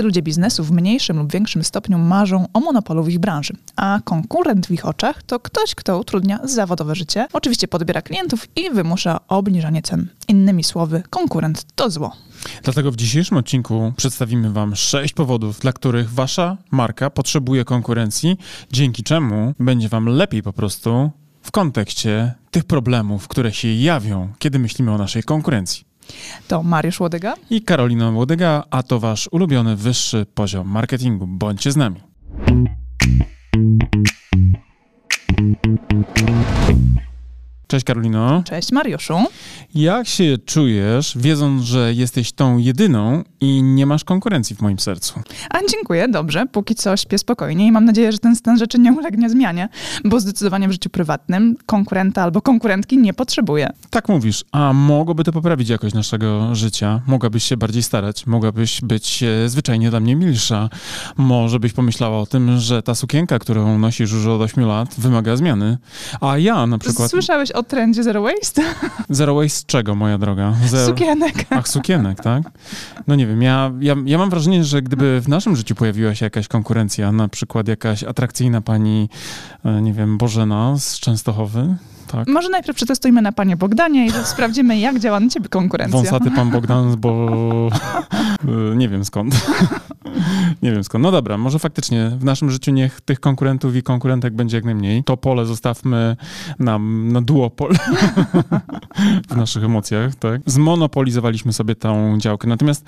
Wszyscy ludzie biznesu w mniejszym lub większym stopniu marzą o monopolu w ich branży, a konkurent w ich oczach to ktoś, kto utrudnia zawodowe życie, oczywiście podbiera klientów i wymusza obniżanie cen. Innymi słowy, konkurent to zło. Dlatego w dzisiejszym odcinku przedstawimy Wam sześć powodów, dla których Wasza marka potrzebuje konkurencji, dzięki czemu będzie Wam lepiej po prostu w kontekście tych problemów, które się jawią, kiedy myślimy o naszej konkurencji. To Mariusz Łodyga i Karolina Łodyga, a to Wasz ulubiony wyższy poziom marketingu. Bądźcie z nami. Cześć Karolino. Cześć Mariuszu. Jak się czujesz, wiedząc, że jesteś tą jedyną i nie masz konkurencji w moim sercu? A dziękuję, dobrze. Póki co śpię spokojnie i mam nadzieję, że ten stan rzeczy nie ulegnie zmianie, bo zdecydowanie w życiu prywatnym konkurenta albo konkurentki nie potrzebuję. Tak mówisz, a mogłoby to poprawić jakość naszego życia? Mogłabyś się bardziej starać, mogłabyś być e, zwyczajnie dla mnie milsza. Może byś pomyślała o tym, że ta sukienka, którą nosisz już od 8 lat, wymaga zmiany. A ja na przykład... Słyszałeś o o trendzie Zero Waste? Zero Waste czego, moja droga? Zero... Sukienek. Ach, sukienek, tak? No nie wiem, ja, ja, ja mam wrażenie, że gdyby w naszym życiu pojawiła się jakaś konkurencja, na przykład jakaś atrakcyjna pani, e, nie wiem, Bożena z Częstochowy, tak. Może najpierw przetestujmy na panie Bogdanie i sprawdzimy, jak działa na ciebie konkurencja. Wąsaty pan Bogdan, bo e, nie wiem skąd. nie wiem skąd. No dobra, może faktycznie w naszym życiu niech tych konkurentów i konkurentek będzie jak najmniej. To pole zostawmy nam na duopol w naszych emocjach, tak? Zmonopolizowaliśmy sobie tą działkę. Natomiast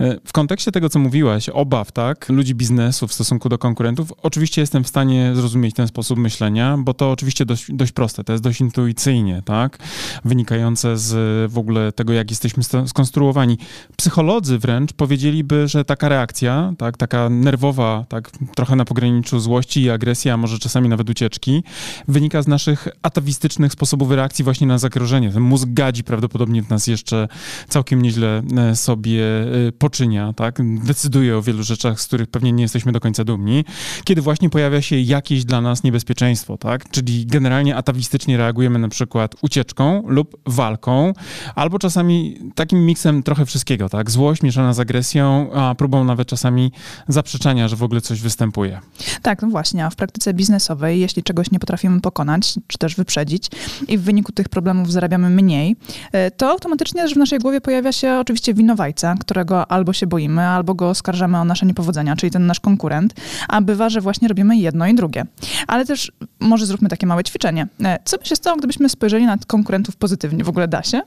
e, w kontekście tego, co mówiłaś, obaw, tak, ludzi biznesu w stosunku do konkurentów, oczywiście jestem w stanie zrozumieć ten sposób myślenia, bo to oczywiście dość, dość proste, to jest dość intuicyjnie, tak, wynikające z w ogóle tego, jak jesteśmy skonstruowani. Psycholodzy wręcz powiedzieliby, że taka reakcja, tak, taka nerwowa, tak, trochę na pograniczu złości i agresji, a może czasami nawet ucieczki, wynika z naszych atawistycznych sposobów reakcji właśnie na zagrożenie. Ten mózg gadzi prawdopodobnie w nas jeszcze całkiem nieźle e, sobie e, poczynia, tak, decyduje o wielu rzeczach, z których pewnie nie jesteśmy do końca dumni, kiedy właśnie pojawia się jakieś dla nas niebezpieczeństwo, tak, czyli generalnie atawistycznie reagujemy na przykład ucieczką lub walką, albo czasami takim miksem trochę wszystkiego, tak? Złość mieszana z agresją, a próbą nawet czasami zaprzeczenia, że w ogóle coś występuje. Tak, no właśnie, a w praktyce biznesowej, jeśli czegoś nie potrafimy pokonać, czy też wyprzedzić i w wyniku tych problemów zarabiamy mniej, e, to automatycznie też w naszej głowie pojawia się oczywiście winowajca, którego albo się boimy, albo go oskarżamy o nasze niepowodzenia, czyli ten nasz konkurent, a bywa, że właśnie robimy jedno i drugie. Ale też może zróbmy takie małe ćwiczenie. E, co by się stało, gdybyśmy spojrzeli na konkurentów pozytywnie? W ogóle da się? E,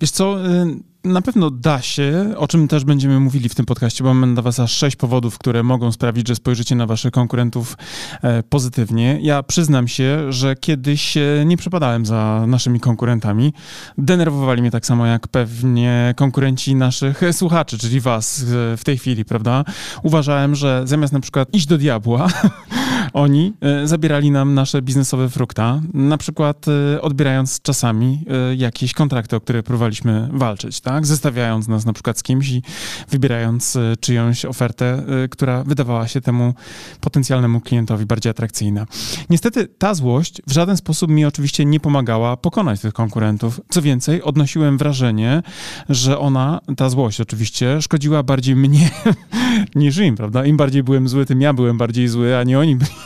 wiesz co, na pewno da się, o czym też będziemy mówili w tym podcaście, bo mamy dla was aż sześć powodów, które mogą sprawić, że spojrzycie na waszych konkurentów e, pozytywnie. Ja przyznam się, że kiedyś e, nie przepadałem za naszymi konkurentami. Denerwowali mnie tak samo jak pewnie konkurenci naszych słuchaczy, czyli was e, w tej chwili, prawda? Uważałem, że zamiast na przykład iść do diabła, oni zabierali nam nasze biznesowe frukta, na przykład odbierając czasami jakieś kontrakty, o które próbowaliśmy walczyć, tak? Zestawiając nas na przykład z kimś i wybierając e, czyjąś ofertę, e, która wydawała się temu potencjalnemu klientowi bardziej atrakcyjna. Niestety ta złość w żaden sposób mi oczywiście nie pomagała pokonać tych konkurentów. Co więcej, odnosiłem wrażenie, że ona, ta złość oczywiście, szkodziła bardziej mnie niż im, prawda? Im bardziej byłem zły, tym ja byłem bardziej zły, a nie oni byli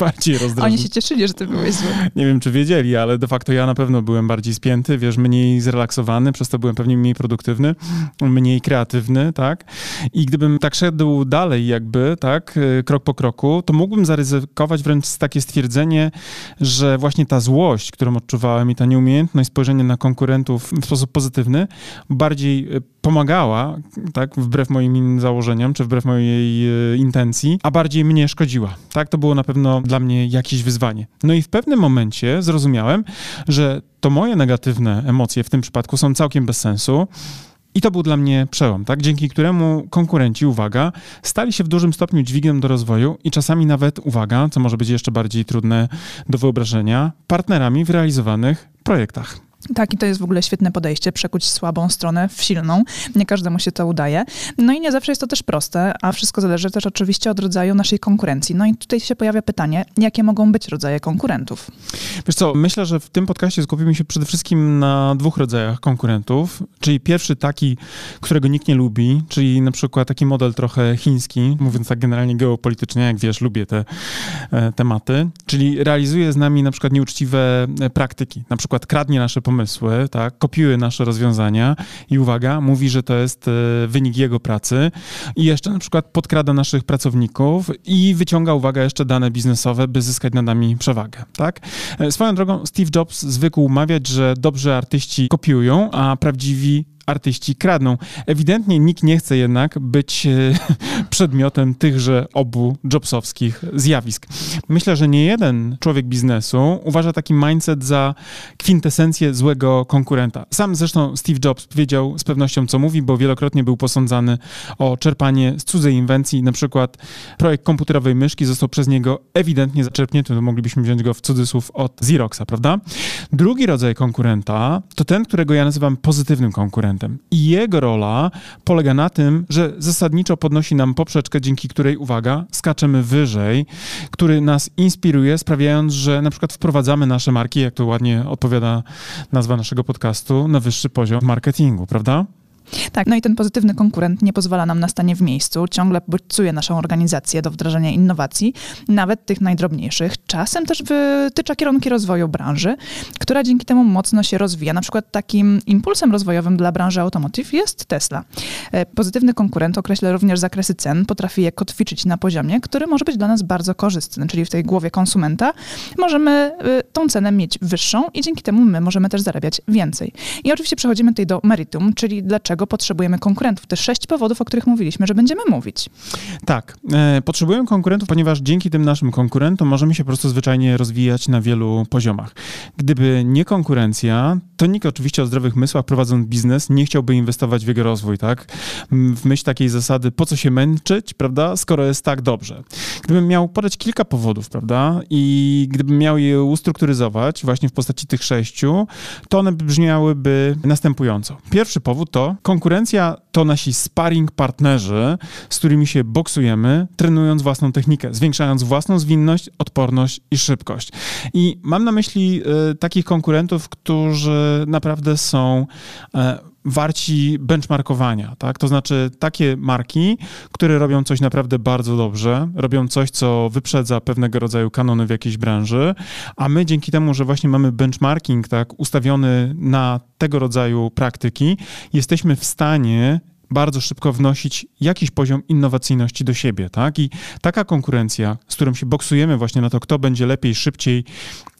bardziej rozdrażnieni. Oni się cieszyli, że ty byłeś zły. Nie wiem, czy wiedzieli, ale de facto ja na pewno byłem bardziej spięty, wiesz, mniej zrelaksowany, przez to byłem pewnie mniej produktywny produktywny, mniej kreatywny, tak? I gdybym tak szedł dalej jakby, tak, y, krok po kroku, to mógłbym zaryzykować wręcz takie stwierdzenie, że właśnie ta złość, którą odczuwałem i ta nieumiejętność spojrzenia na konkurentów w sposób pozytywny, bardziej y, pomagała, tak, wbrew moim założeniom, czy wbrew mojej y, intencji, a bardziej mnie szkodziła, tak? To było na pewno dla mnie jakieś wyzwanie. No i w pewnym momencie zrozumiałem, że to moje negatywne emocje w tym przypadku są całkiem bez sensu. I to był dla mnie przełom, tak? dzięki któremu konkurenci, uwaga, stali się w dużym stopniu dźwigiem do rozwoju i czasami nawet, uwaga, co może być jeszcze bardziej trudne do wyobrażenia, partnerami w realizowanych projektach. Tak, i to jest w ogóle świetne podejście, przekuć słabą stronę w silną. Nie każdemu się to udaje. No i nie zawsze jest to też proste, a wszystko zależy też oczywiście od rodzaju naszej konkurencji. No i tutaj się pojawia pytanie, jakie mogą być rodzaje konkurentów? Wiesz co, myślę, że w tym podcaście skupimy się przede wszystkim na dwóch rodzajach konkurentów, czyli pierwszy taki, którego nikt nie lubi, czyli na przykład taki model trochę chiński, mówiąc tak generalnie geopolitycznie, jak wiesz, lubię te e, tematy, czyli realizuje z nami na przykład nieuczciwe e, praktyki, na przykład kradnie nasze pomysły, tak, kopiuje nasze rozwiązania i uwaga, mówi, że to jest e, wynik jego pracy i jeszcze na przykład podkrada naszych pracowników i wyciąga, uwaga, jeszcze dane biznesowe, by zyskać nad nami przewagę, tak? E, swoją drogą Steve Jobs zwykł mawiać, że dobrzy artyści kopiują, a prawdziwi artyści kradną. Ewidentnie nikt nie chce jednak być e, przedmiotem tychże obu jobsowskich zjawisk. Myślę, że nie jeden człowiek biznesu uważa taki mindset za kwintesencję złego konkurenta. Sam zresztą Steve Jobs wiedział z pewnością, co mówi, bo wielokrotnie był posądzany o czerpanie z cudzej inwencji. Na przykład projekt komputerowej myszki został przez niego ewidentnie zaczerpnięty, to moglibyśmy wziąć go w cudzysłów od Xeroxa, prawda? Drugi rodzaj konkurenta to ten, którego ja nazywam pozytywnym konkurentem. I jego rola polega na tym, że zasadniczo podnosi nam poprzeczkę, dzięki której, uwaga, skaczemy wyżej, który nas inspiruje, sprawiając, że na przykład wprowadzamy nasze marki, jak to ładnie odpowiada nazwa naszego podcastu, na wyższy poziom marketingu, prawda? Tak, no i ten pozytywny konkurent nie pozwala nam na stanie w miejscu, ciągle bodźcuje naszą organizację do wdrażania innowacji, nawet tych najdrobniejszych. Czasem też wytycza kierunki rozwoju branży, która dzięki temu mocno się rozwija. Na przykład takim impulsem rozwojowym dla branży automotive jest Tesla. E, pozytywny konkurent określa również zakresy cen, potrafi je kotwiczyć na poziomie, który może być dla nas bardzo korzystny, czyli w tej głowie konsumenta możemy e, tą cenę mieć wyższą i dzięki temu my możemy też zarabiać więcej. I oczywiście przechodzimy tutaj do meritum, czyli dlaczego potrzebujemy konkurentów. Te sześć powodów, o których mówiliśmy, że będziemy mówić. Tak, e, potrzebujemy konkurentów, ponieważ dzięki tym naszym konkurentom możemy się po prostu zwyczajnie rozwijać na wielu poziomach. Gdyby nie konkurencja, to nikt oczywiście o zdrowych mysłach prowadząc biznes nie chciałby inwestować w jego rozwój, tak? W myśl takiej zasady, po co się męczyć, prawda, skoro jest tak dobrze. Gdybym miał podać kilka powodów, prawda, i gdybym miał je ustrukturyzować właśnie w postaci tych sześciu, to one brzmiałyby następująco. Pierwszy powód to konkurencja to nasi sparring partnerzy, z którymi się boksujemy, trenując własną technikę, zwiększając własną zwinność, odporność i szybkość. I mam na myśli y, takich konkurentów, którzy naprawdę są y, warci benchmarkowania, tak? To znaczy takie marki, które robią coś naprawdę bardzo dobrze, robią coś, co wyprzedza pewnego rodzaju kanony w jakiejś branży, a my dzięki temu, że właśnie mamy benchmarking, tak, ustawiony na tego rodzaju praktyki, jesteśmy w stanie bardzo szybko wnosić jakiś poziom innowacyjności do siebie, tak? I taka konkurencja, z którą się boksujemy właśnie na to, kto będzie lepiej, szybciej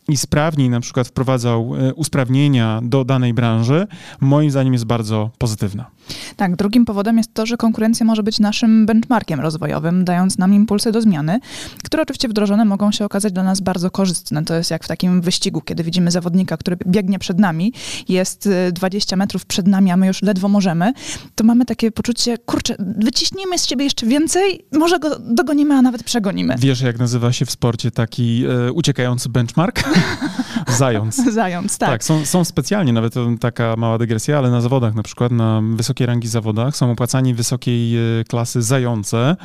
i sprawniej na przykład wprowadzał e, usprawnienia do danej branży, moim zdaniem jest bardzo pozytywna. Tak, drugim powodem jest to, że konkurencja może być naszym benchmarkiem rozwojowym, dając nam impulsy do zmiany, które oczywiście wdrożone mogą się okazać dla nas bardzo korzystne. To jest jak w takim wyścigu, kiedy widzimy zawodnika, który biegnie przed nami, jest 20 e, metrów przed nami, a my już ledwo możemy, to mamy takie poczucie, kurczę, wyciśnijmy z siebie jeszcze więcej, może go dogonimy, a nawet przegonimy. Wiesz, jak nazywa się w sporcie taki e, uciekający benchmark? Zając. Zając, tak. Tak, są, są specjalnie, nawet taka mała dygresja, ale na zawodach, na przykład na wysokiej rangi zawodach są opłacani wysokiej e, klasy zające,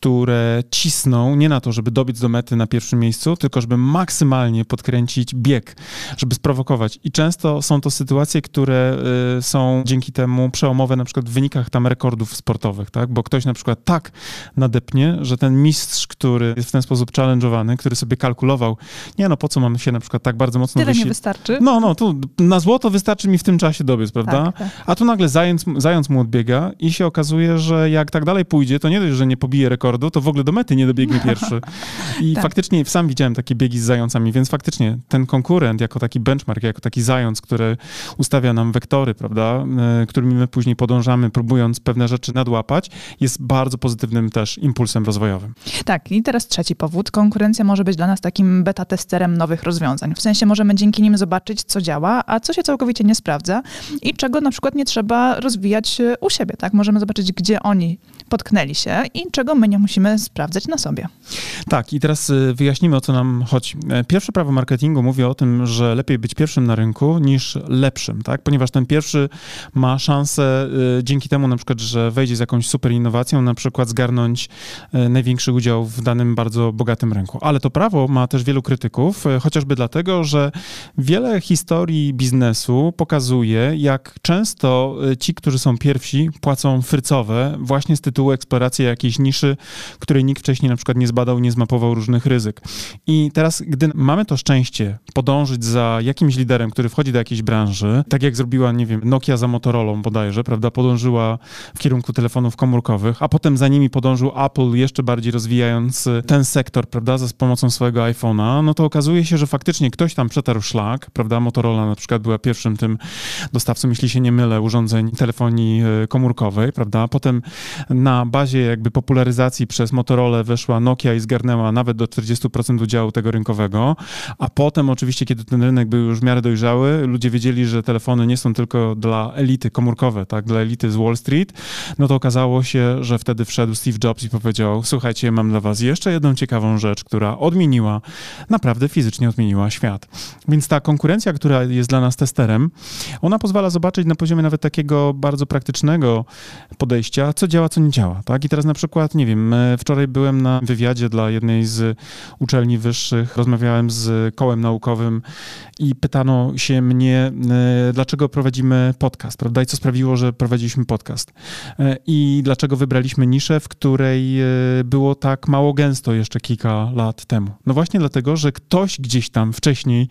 które cisną nie na to, żeby dobiec do mety na pierwszym miejscu, tylko żeby maksymalnie podkręcić bieg, żeby sprowokować. I często są to sytuacje, które y, są dzięki temu przełomowe na przykład w wynikach tam rekordów sportowych, tak? Bo ktoś na przykład tak nadepnie, że ten mistrz, który jest w ten sposób challenge'owany, który sobie kalkulował, nie no, po co mam się na przykład tak bardzo mocno Tyle wysi- nie wystarczy. No, no, tu na złoto wystarczy mi w tym czasie dobiec, prawda? Tak, tak. A tu nagle zając, zając mu odbiega i się okazuje, że jak tak dalej pójdzie, to nie dość, że nie pobije rekordu, rekordu, to w ogóle do mety nie dobiegnie pierwszy. I tak. faktycznie sam widziałem takie biegi z zającami, więc faktycznie ten konkurent jako taki benchmark, jako taki zając, który ustawia nam wektory, prawda, e, którymi my później podążamy, próbując pewne rzeczy nadłapać, jest bardzo pozytywnym też impulsem rozwojowym. Tak, i teraz trzeci powód. Konkurencja może być dla nas takim beta-testerem nowych rozwiązań. W sensie możemy dzięki nim zobaczyć, co działa, a co się całkowicie nie sprawdza i czego na przykład nie trzeba rozwijać u siebie, tak? Możemy zobaczyć, gdzie oni potknęli się i czego my nie musimy sprawdzać na sobie. Tak, i teraz y, wyjaśnimy, o co nam chodzi. E, pierwsze prawo marketingu mówi o tym, że lepiej być pierwszym na rynku niż lepszym, tak? Ponieważ ten pierwszy ma szansę y, dzięki temu na przykład, że wejdzie z jakąś super innowacją, na przykład zgarnąć y, największy udział w danym bardzo bogatym rynku. Ale to prawo ma też wielu krytyków, chociażby dlatego, że wiele historii biznesu pokazuje, jak często ci, którzy są pierwsi, płacą frycowe właśnie z tytułu eksploracji jakiejś niszy, której nikt wcześniej na przykład nie zbadał, nie zmapował różnych ryzyk. I teraz, gdy mamy to szczęście podążyć za jakimś liderem, który wchodzi do jakiejś branży, tak jak zrobiła, nie wiem, Nokia za Motorola bodajże, prawda, podążyła w kierunku telefonów komórkowych, a potem za nimi podążył Apple, jeszcze bardziej rozwijając ten sektor, prawda, za pomocą swojego iPhone'a, no to okazuje się, że faktycznie ktoś tam przetarł szlak, prawda, Motorola na przykład była pierwszym tym dostawcą, jeśli się nie mylę, urządzeń telefonii e, komórkowej, prawda, potem na bazie jakby popularyzacji przez Motorola weszła Nokia i zgarnęła nawet do 40% udziału tego rynkowego, a potem oczywiście, kiedy ten rynek był już w miarę dojrzały, ludzie wiedzieli, że telefony nie są tylko dla elity komórkowe, tak, dla elity z Wall Street, no to okazało się, że wtedy wszedł Steve Jobs i powiedział, słuchajcie, mam dla was jeszcze jedną ciekawą rzecz, która odmieniła, naprawdę fizycznie odmieniła świat. Więc ta konkurencja, która jest dla nas testerem, ona pozwala zobaczyć na poziomie nawet takiego bardzo praktycznego podejścia, co działa, co nie działa, tak? I teraz na przykład, nie wiem, wczoraj byłem na wywiadzie dla jednej z uczelni wyższych, rozmawiałem z kołem naukowym i pytano się mnie, e, dlaczego prowadzimy podcast, prawda? I co sprawiło, że prowadziliśmy podcast. E, I dlaczego wybraliśmy niszę, w której e, było tak mało gęsto jeszcze kilka lat temu. No właśnie dlatego, że ktoś gdzieś tam wcześniej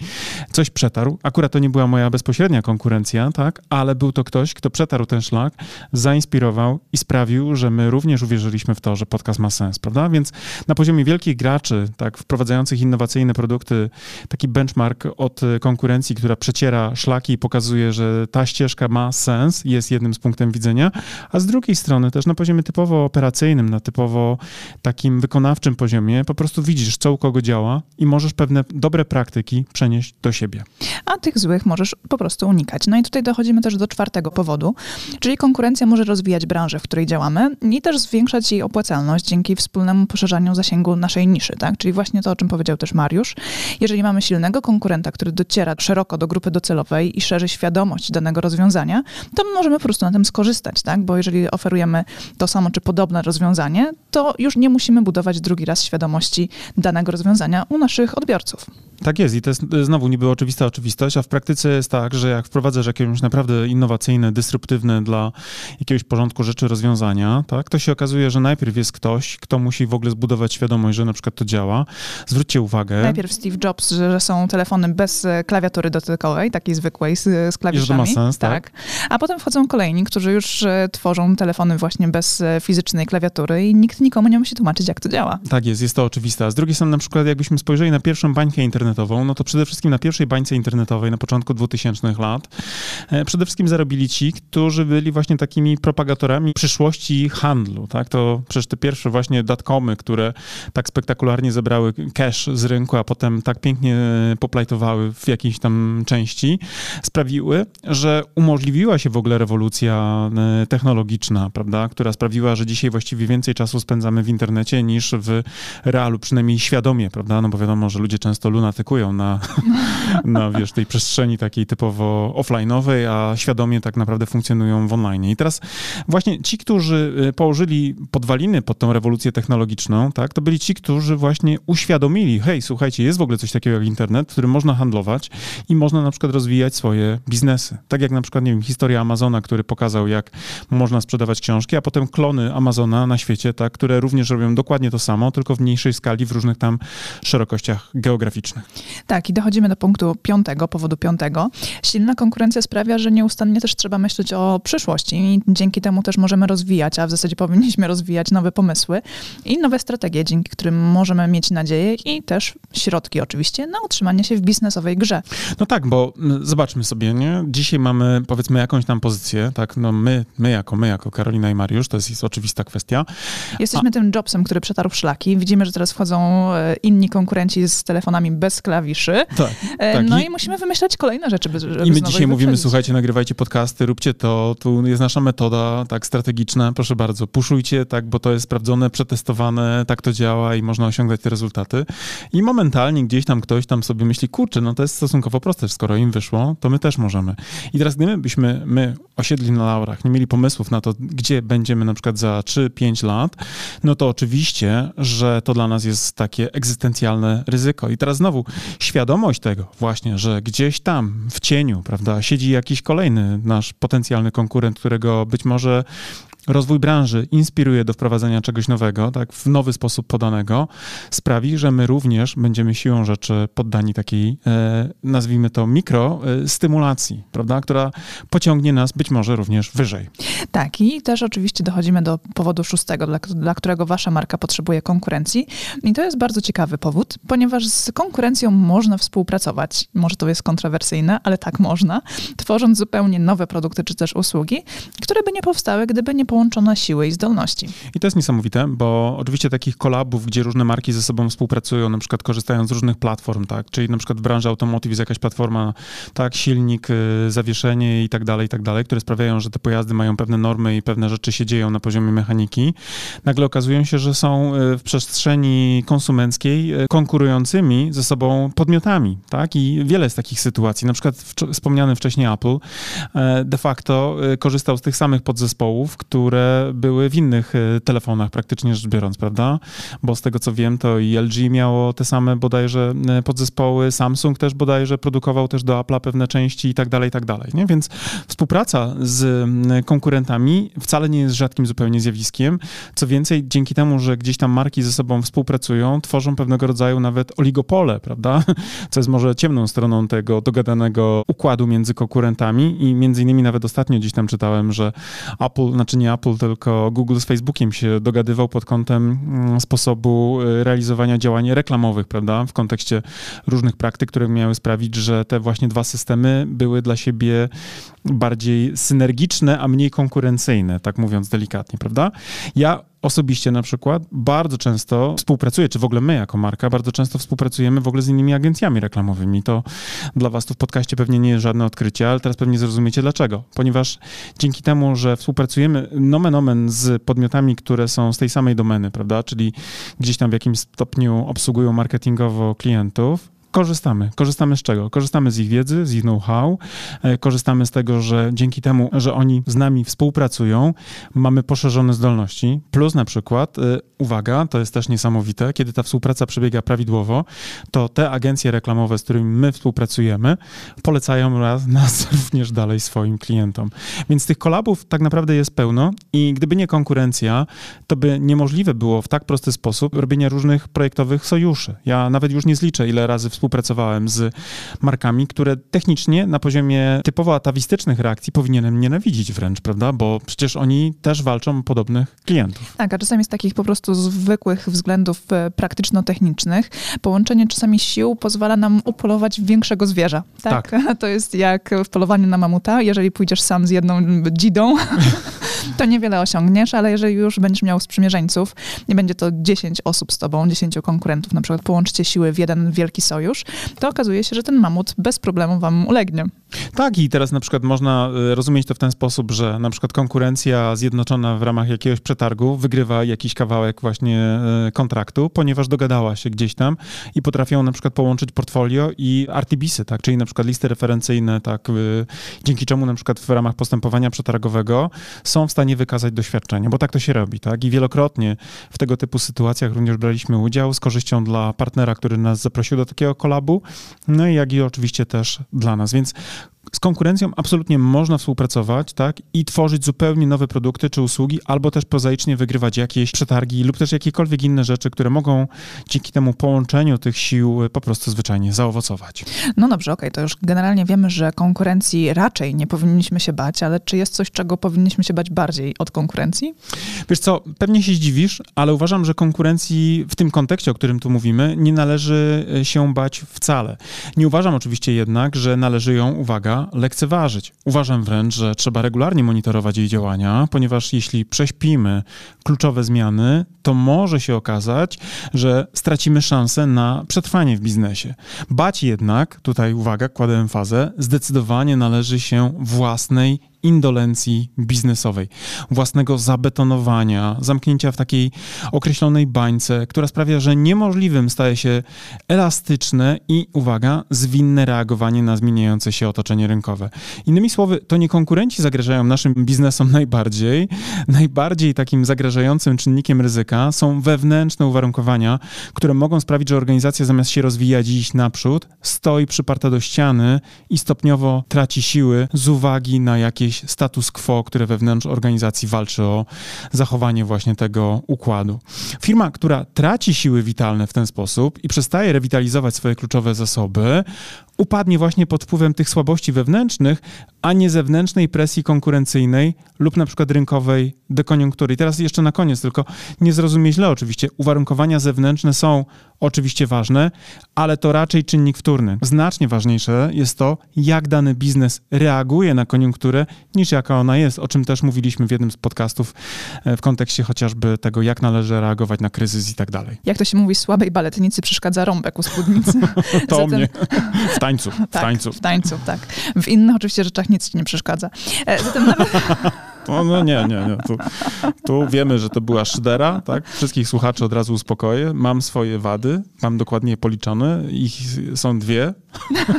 coś przetarł. Akurat to nie była moja bezpośrednia konkurencja, tak? Ale był to ktoś, kto przetarł ten szlak, zainspirował i sprawił, że my również uwierzyliśmy w to, że podcast ma sens, prawda? Więc na poziomie wielkich graczy, tak, wprowadzających innowacyjne produkty, taki benchmark od konkurencji, która przeciera szlaki i pokazuje, że ta ścieżka ma sens, jest jednym z punktem widzenia, a z drugiej strony też na poziomie typowo operacyjnym, na typowo takim wykonawczym poziomie, po prostu widzisz, co u kogo działa i możesz pewne dobre praktyki przenieść do siebie. A tych złych możesz po prostu unikać. No i tutaj dochodzimy też do czwartego powodu, czyli konkurencja może rozwijać branżę, w której działamy i też zwiększać jej opłacalność dzięki wspólnemu poszerzaniu zasięgu naszej niszy, tak? Czyli właśnie to, o czym powiedział też Mariusz. Jeżeli mamy silnego konkurenta, który dociera szeroko do grupy docelowej i szerzy świadomość danego rozwiązania, to możemy po prostu na tym skorzystać, tak? Bo jeżeli oferujemy to samo czy podobne rozwiązanie, to już nie musimy budować drugi raz świadomości danego rozwiązania u naszych odbiorców. Tak jest i to jest znowu niby oczywista oczywistość, a w praktyce jest tak, że jak wprowadzasz jakieś naprawdę innowacyjne, dysruptywne dla jakiegoś porządku rzeczy rozwiązania, to się okazuje, że najpierw jest ktoś, kto musi w ogóle zbudować świadomość, że na przykład to działa. Zwróćcie uwagę. Najpierw Steve Jobs, że są telefony bez e, klawiatury dotykowej, takiej zwykłej z, z klawiszami. Że to ma sens, tak. tak. A potem wchodzą kolejni, którzy już e, tworzą telefony właśnie bez e, fizycznej klawiatury i nikt nikomu nie musi tłumaczyć, jak to działa. Tak jest, jest to oczywiste. A z drugiej strony na przykład jakbyśmy spojrzeli na pierwszą bańkę internetową, no to przede wszystkim na pierwszej bańce internetowej na początku 2000 lat przede wszystkim zarobili ci, którzy byli właśnie takimi propagatorami przyszłości handlu, tak? To przecież te pierwsze właśnie datcomy, które tak spektakularnie zebrały cash z rynku, a potem tak pięknie poplajtowały w jakiejś tam części, sprawiły, że umożliwiła się w ogóle rewolucja e, technologiczna, prawda? Która sprawiła, że dzisiaj właściwie więcej czasu spędzamy w internecie niż w realu, przynajmniej świadomie, prawda? No bo wiadomo, że ludzie często lunatykują na, na wiesz, tej przestrzeni takiej typowo offline'owej, a świadomie tak naprawdę funkcjonują w online. I teraz właśnie ci, którzy y, położyli podwaliny pod tą rewolucję technologiczną, tak, to byli ci, którzy właśnie uświadomili, hej, słuchajcie, jest w ogóle coś takiego jak internet, którym można handlować i można na przykład rozwijać swoje biznesy. Tak jak na przykład, nie wiem, historia Amazona, który pokazał, jak można sprzedawać książki, a potem klony Amazona na świecie, tak, które również robią dokładnie to samo, tylko w mniejszej skali, w różnych tam szerokościach geograficznych. Tak, i dochodzimy do punktu piątego, powodu piątego. Silna konkurencja sprawia, że nieustannie też trzeba myśleć o przyszłości i dzięki temu też możemy rozwijać, a w zasadzie powinniśmy rozwijać nowe pomysły i nowe strategie, dzięki którym możemy mieć nadzieję i też środki oczywiście na utrzymanie się w biznesowej grze. No tak, bo zobaczmy sobie, nie? Dzisiaj mamy powiedzmy jakąś tam pozycję, tak? No my, my jako my, jako Karolina i Mariusz, to jest, jest oczywista kwestia. Jesteśmy a... tym Jobsem, który przetarł szlaki. Widzimy, że teraz wchodzą e, inni konkurenci z telefonami bez klawiszy. Tak, e, tak. No i, i musimy wymyślać kolejne rzeczy, żeby I my dzisiaj mówimy, słuchajcie, nagrywajcie podcasty, róbcie to, tu jest nasza metoda, tak, strategiczna, proszę bardzo, puszujcie, tak, bo to jest sprawdzone, przetestowane, tak to działa i można osiągać te rezultaty. I momentalnie gdzieś tam ktoś tam sobie myśli, kurczę, no to jest stosunkowo proste, skoro im wyszło, to my też możemy. I teraz gdybyśmy my osiedli na laurach, nie mieli pomysłów na to, gdzie będziemy na przykład za 3-5 lat, no to oczywiście, że to dla nas jest takie egzystencjalne ryzyko. I teraz znowu świadomość tego właśnie, że gdzieś tam w cieniu, prawda, siedzi jakiś kolejny nasz potencjalny konkurent, którego być może rozwój branży inspiruje do wprowadzenia czegoś nowego, tak, w nowy sposób podanego, sprawi, że my również będziemy siłą rzeczy poddani takiej, e, nazwijmy to mikrostymulacji, e, prawda, która pociągnie nas być może również wyżej. Tak, i też oczywiście dochodzimy do powodu szóstego, dla, dla którego wasza marka potrzebuje konkurencji. I to jest bardzo ciekawy powód, ponieważ z konkurencją można współpracować. Może to jest kontrowersyjne, ale tak można, tworząc zupełnie nowe produkty czy też usługi, które by nie powstały, gdyby nie połączone siły i zdolności. I to jest niesamowite, bo oczywiście takich kolabów, gdzie różne marki ze sobą współpracują, na przykład korzystają z różnych platform, tak, czyli na przykład branży automotive jest jakaś platforma, tak, silnik, y, zawieszenie i tak dalej, i tak dalej, które sprawiają, że te pojazdy mają pewne normy i pewne rzeczy się dzieją na poziomie mechaniki. Nagle okazują się, że są y, w przestrzeni konsumenckiej y, konkurującymi ze sobą podmiotami, tak, i wiele jest takich sytuacji. Na przykład wspomniany wcześniej Apple de facto korzystał z tych samych podzespołów, które które były w innych e, telefonach praktycznie rzecz biorąc, prawda? Bo z tego co wiem, to i LG miało te same bodajże e, podzespoły, Samsung też bodajże produkował też do Apple'a pewne części i tak dalej, i tak dalej, nie? Więc współpraca z konkurentami wcale nie jest rzadkim zupełnie zjawiskiem. Co więcej, dzięki temu, że gdzieś tam marki ze sobą współpracują, tworzą pewnego rodzaju nawet oligopole, prawda? Co jest może ciemną stroną tego dogadanego układu między konkurentami i między innymi nawet ostatnio gdzieś tam czytałem, że Apple, znaczy nie Apple, tylko Google z Facebookiem się dogadywał pod kątem mm, sposobu y, realizowania działań reklamowych, prawda, w kontekście różnych praktyk, które miały sprawić, że te właśnie dwa systemy były dla siebie bardziej synergiczne, a mniej konkurencyjne, tak mówiąc delikatnie, prawda? Ja osobiście na przykład bardzo często współpracuję, czy w ogóle my jako marka bardzo często współpracujemy w ogóle z innymi agencjami reklamowymi. To dla was tu w podcaście pewnie nie jest żadne odkrycie, ale teraz pewnie zrozumiecie dlaczego. Ponieważ dzięki temu, że współpracujemy nomen omen z podmiotami, które są z tej samej domeny, prawda, czyli gdzieś tam w jakimś stopniu obsługują marketingowo klientów, korzystamy. Korzystamy z czego? Korzystamy z ich wiedzy, z ich know-how, e, korzystamy z tego, że dzięki temu, że oni z nami współpracują, mamy poszerzone zdolności. Plus na przykład, e, uwaga, to jest też niesamowite, kiedy ta współpraca przebiega prawidłowo, to te agencje reklamowe, z którymi my współpracujemy, polecają nas również dalej swoim klientom. Więc tych kolabów tak naprawdę jest pełno i gdyby nie konkurencja, to by niemożliwe było w tak prosty sposób robienia różnych projektowych sojuszy. Ja nawet już nie zliczę, ile razy współpracowałem z markami, które technicznie na poziomie typowo atawistycznych reakcji powinienem nienawidzić wręcz, prawda? Bo przecież oni też walczą o podobnych klientów. Tak, a czasami z takich po prostu zwykłych względów e, praktyczno-technicznych połączenie czasami sił pozwala nam upolować większego zwierza. Tak? tak. To jest jak w polowaniu na mamuta. Jeżeli pójdziesz sam z jedną dzidą, to niewiele osiągniesz, ale jeżeli już będziesz miał sprzymierzeńców, nie będzie to 10 osób z tobą, 10 konkurentów, na przykład połączycie siły w jeden wielki sojusz, to okazuje się, że ten mamut bez problemu wam ulegnie. Tak, i teraz na przykład można e, rozumieć to w ten sposób, że na przykład konkurencja zjednoczona w ramach jakiegoś przetargu wygrywa jakiś kawałek właśnie e, kontraktu, ponieważ dogadała się gdzieś tam i potrafią na przykład połączyć portfolio i RTBisy, tak, czyli na przykład listy referencyjne, tak, dzięki czemu na przykład w ramach postępowania przetargowego są w stanie wykazać doświadczenie, bo tak to się robi, tak, i wielokrotnie w tego typu sytuacjach również braliśmy udział z korzyścią dla partnera, który nas zaprosił do takiego kolabu, no i jak i oczywiście też dla nas, więc z konkurencją absolutnie można współpracować, tak, i tworzyć zupełnie nowe produkty czy usługi, albo też prozaicznie wygrywać jakieś przetargi lub też jakiekolwiek inne rzeczy, które mogą dzięki temu połączeniu tych sił po prostu zwyczajnie zaowocować. No dobrze, okej, okay, to już generalnie wiemy, że konkurencji raczej nie powinniśmy się bać, ale czy jest coś, czego powinniśmy się bać bardziej od konkurencji? Wiesz co, pewnie się zdziwisz, ale uważam, że konkurencji w tym kontekście, o którym tu mówimy, nie należy e, się bać wcale. Nie uważam oczywiście jednak, że należy ją, uwaga, lekceważyć. Uważam wręcz, że trzeba regularnie monitorować jej działania, ponieważ jeśli prześpimy kluczowe zmiany, to może się okazać, że stracimy szansę na przetrwanie w biznesie. Bać jednak, tutaj uwaga, kładę emfazę, zdecydowanie należy się własnej indolencji biznesowej, własnego zabetonowania, zamknięcia w takiej określonej bańce, która sprawia, że niemożliwym staje się elastyczne i, uwaga, zwinne reagowanie na zmieniające się otoczenie rynkowe. Innymi słowy, to nie konkurenci zagrażają naszym biznesom najbardziej. Najbardziej takim zagrażającym czynnikiem ryzyka są wewnętrzne uwarunkowania, które mogą sprawić, że organizacja zamiast się rozwijać i iść naprzód, stoi przyparta do ściany i stopniowo traci siły z uwagi na jakieś status quo, które wewnątrz organizacji walczy o zachowanie właśnie tego układu. Firma, która traci siły witalne w ten sposób i przestaje rewitalizować swoje kluczowe zasoby, upadnie właśnie pod wpływem tych słabości wewnętrznych, a nie zewnętrznej presji konkurencyjnej lub na przykład rynkowej dekoniunktury. I teraz jeszcze na koniec, tylko nie zrozumie źle oczywiście, uwarunkowania zewnętrzne są oczywiście ważne, ale to raczej czynnik wtórny. Znacznie ważniejsze jest to, jak dany biznes reaguje na koniunkturę, niż jaka ona jest, o czym też mówiliśmy w jednym z podcastów e, w kontekście chociażby tego, jak należy reagować na kryzys i tak dalej. Jak to się mówi, słabej baletnicy przeszkadza rąbek u spódnicy. to Zatem... mnie. W tańcu. W tak, tańcu. W tańcu, tak. W innych oczywiście rzeczach nic ci nie przeszkadza. E, zatem nawet... No, no nie, nie, nie. Tu, tu, wiemy, że to była szydera, tak? Wszystkich słuchaczy od razu uspokoję. Mam swoje wady, mam dokładnie policzone. Ich są dwie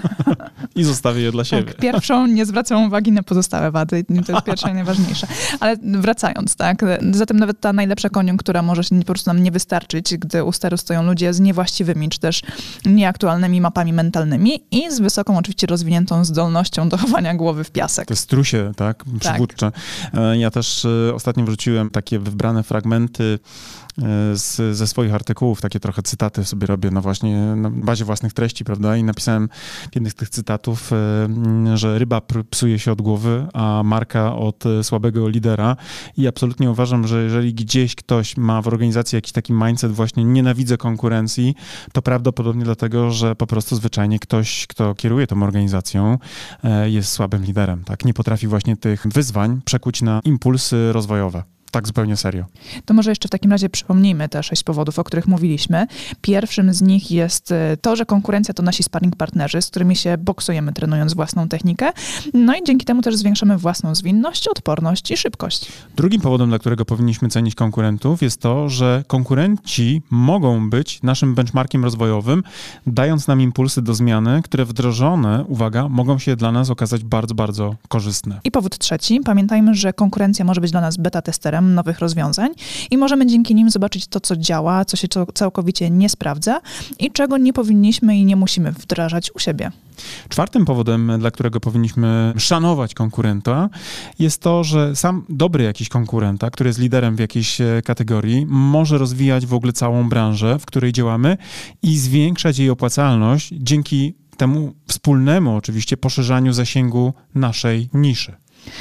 i zostawię je dla tak, siebie. Tak, pierwszą nie zwracam uwagi na pozostałe wady. To jest pierwsza i najważniejsza. Ale wracając, tak? Zatem nawet ta najlepsza koniunktura może się po prostu nam nie wystarczyć, gdy u steru stoją ludzie z niewłaściwymi, czy też nieaktualnymi mapami mentalnymi i z wysoką, oczywiście rozwiniętą zdolnością do chowania głowy w piasek. To strusie, tak? Przywódcze. Tak. Ja też e, ostatnio wrzuciłem takie wybrane fragmenty e, z, ze swoich artykułów, takie trochę cytaty sobie robię, no właśnie na bazie własnych treści, prawda? I napisałem w jednych z tych cytatów, że ryba psuje się od głowy, a marka od słabego lidera. I absolutnie uważam, że jeżeli gdzieś ktoś ma w organizacji jakiś taki mindset właśnie nienawidzę konkurencji, to prawdopodobnie dlatego, że po prostu zwyczajnie ktoś, kto kieruje tą organizacją, jest słabym liderem, tak? Nie potrafi właśnie tych wyzwań przekuć na impulsy rozwojowe. Tak zupełnie serio. To może jeszcze w takim razie przypomnijmy te sześć powodów, o których mówiliśmy. Pierwszym z nich jest e, to, że konkurencja to nasi sparring partnerzy, z którymi się boksujemy trenując własną technikę. No i dzięki temu też zwiększamy własną zwinność, odporność i szybkość. Drugim powodem, dla którego powinniśmy cenić konkurentów jest to, że konkurenci mogą być naszym benchmarkiem rozwojowym, dając nam impulsy do zmiany, które wdrożone, uwaga, mogą się dla nas okazać bardzo, bardzo korzystne. I powód trzeci, pamiętajmy, że konkurencja może być dla nas beta testerem nowych rozwiązań i możemy dzięki nim zobaczyć to, co działa, co się całkowicie nie sprawdza i czego nie powinniśmy i nie musimy wdrażać u siebie. Czwartym powodem, dla którego powinniśmy szanować konkurenta, jest to, że sam dobry jakiś konkurenta, który jest liderem w jakiejś e, kategorii, może rozwijać w ogóle całą branżę, w której działamy i zwiększać jej opłacalność dzięki temu wspólnemu oczywiście poszerzaniu zasięgu naszej niszy.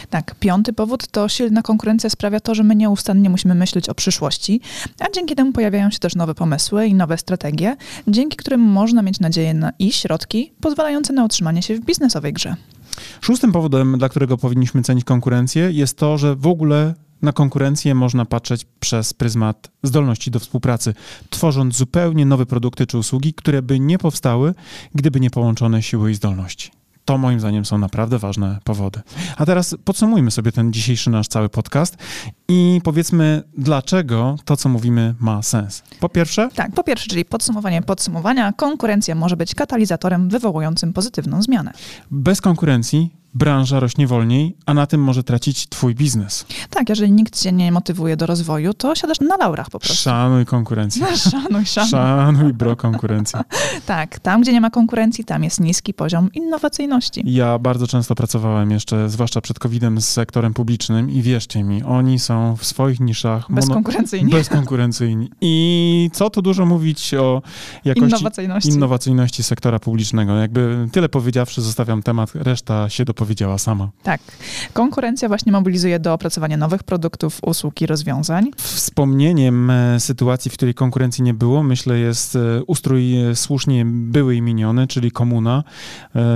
Tak, piąty powód to silna konkurencja sprawia to, że my nieustannie musimy myśleć o przyszłości, a dzięki temu pojawiają się też nowe pomysły i nowe strategie, dzięki którym można mieć nadzieję na i środki pozwalające na utrzymanie się w biznesowej grze. Szóstym powodem, dla którego powinniśmy cenić konkurencję, jest to, że w ogóle na konkurencję można patrzeć przez pryzmat zdolności do współpracy, tworząc zupełnie nowe produkty czy usługi, które by nie powstały, gdyby nie połączone siły i zdolności. To moim zdaniem są naprawdę ważne powody. A teraz podsumujmy sobie ten dzisiejszy nasz cały podcast i powiedzmy, dlaczego to, co mówimy, ma sens. Po pierwsze? Tak, po pierwsze, czyli podsumowanie podsumowania, konkurencja może być katalizatorem wywołującym pozytywną zmianę. Bez konkurencji branża rośnie wolniej, a na tym może tracić twój biznes. Tak, jeżeli nikt cię nie motywuje do rozwoju, to siadasz na laurach po prostu. Szanuj konkurencję. szanuj, szanuj. Szanuj, bro, konkurencję. tak, tam, gdzie nie ma konkurencji, tam jest niski poziom innowacyjności. Ja bardzo często pracowałem jeszcze, zwłaszcza przed COVID-em, z sektorem publicznym i wierzcie mi, oni są w swoich niszach bezkonkurencyjni. Bezkonkurencyjni. I co tu dużo mówić o jakości innowacyjności. innowacyjności sektora publicznego. Jakby tyle powiedziawszy, zostawiam temat, reszta się dopowiedziała powiedziała sama. Tak. Konkurencja właśnie mobilizuje do opracowania nowych produktów, usług i rozwiązań. Wspomnieniem e, sytuacji, w której konkurencji nie było, myślę, jest e, ustrój e, słusznie były i miniony, czyli komuna,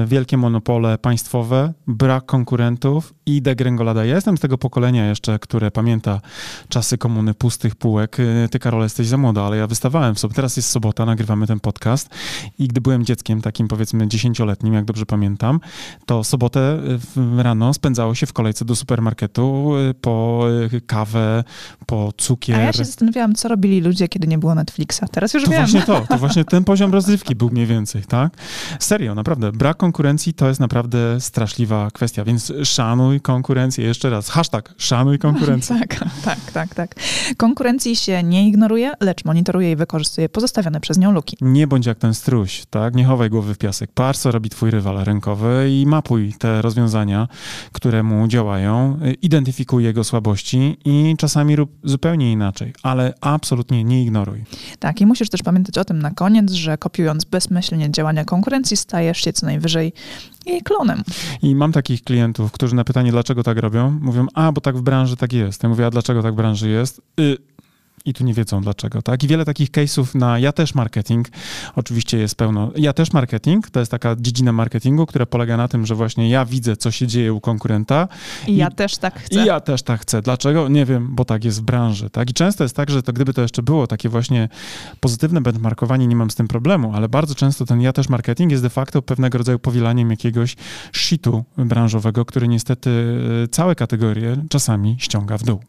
wielkie monopole państwowe, brak konkurentów i degrengolada. Ja jestem z tego pokolenia jeszcze, które pamięta czasy komuny pustych półek. Ty, Karol, jesteś za młoda, ale ja wystawałem w sobotę. Teraz jest sobota, nagrywamy ten podcast i gdy byłem dzieckiem, takim powiedzmy dziesięcioletnim, jak dobrze pamiętam, to sobotę rano spędzało się w kolejce do supermarketu po kawę, po cukier. A ja się zastanawiałam, co robili ludzie, kiedy nie było Netflixa. Teraz już to wiem. Właśnie to, to właśnie ten poziom rozrywki był mniej więcej, tak? Serio, naprawdę. Brak konkurencji to jest naprawdę straszliwa kwestia, więc szanuj konkurencję. Jeszcze raz, hashtag szanuj konkurencję. tak, tak, tak, tak. Konkurencji się nie ignoruje, lecz monitoruje i wykorzystuje pozostawione przez nią luki. Nie bądź jak ten struś, tak? Nie chowaj głowy w piasek. Patrz, co robi twój rywal rynkowy i mapuj te rozwiązania, które mu działają. Identyfikuj jego słabości i czasami rób zupełnie inaczej, ale absolutnie nie ignoruj. Tak, i musisz też pamiętać o tym na koniec, że kopiując bezmyślnie działania konkurencji, stajesz się co najwyżej jej klonem. I mam takich klientów, którzy na pytanie, dlaczego tak robią, mówią, a, bo tak w branży tak jest. Ja mówię, a dlaczego tak w branży jest? Y i tu nie wiedzą dlaczego, tak? I wiele takich case'ów na ja też marketing, oczywiście jest pełno. Ja też marketing, to jest taka dziedzina marketingu, która polega na tym, że właśnie ja widzę, co się dzieje u konkurenta. I, i ja też tak chcę. I ja też tak chcę. Dlaczego? Nie wiem, bo tak jest w branży, tak? I często jest tak, że to gdyby to jeszcze było takie właśnie pozytywne benchmarkowanie, nie mam z tym problemu, ale bardzo często ten ja też marketing jest de facto pewnego rodzaju powielaniem jakiegoś shitu branżowego, który niestety e, całe kategorie czasami ściąga w dół.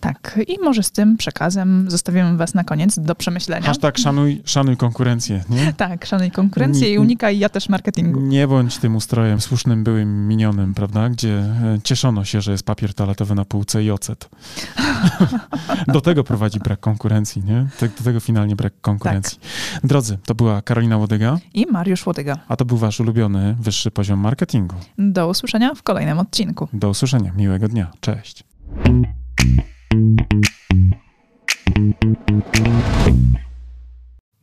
Tak, i może z tym przekazem zostawimy was na koniec do przemyślenia. Hashtag szanuj, szanuj konkurencję, nie? Tak, szanuj konkurencję nie, i unikaj ja też marketingu. Nie bądź tym ustrojem słusznym, byłym, minionym, prawda? Gdzie e, cieszono się, że jest papier toaletowy na półce i ocet. do tego prowadzi brak konkurencji, nie? Do tego finalnie brak konkurencji. Tak. Drodzy, to była Karolina Łodyga i Mariusz Łodyga. A to był wasz ulubiony wyższy poziom marketingu. Do usłyszenia w kolejnym odcinku. Do usłyszenia. Miłego dnia. Cześć.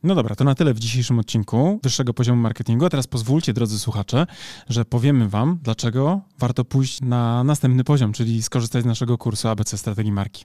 No dobra, to na tyle w dzisiejszym odcinku wyższego poziomu marketingu. A teraz pozwólcie, drodzy słuchacze, że powiemy Wam, dlaczego warto pójść na następny poziom, czyli skorzystać z naszego kursu ABC Strategii Marki.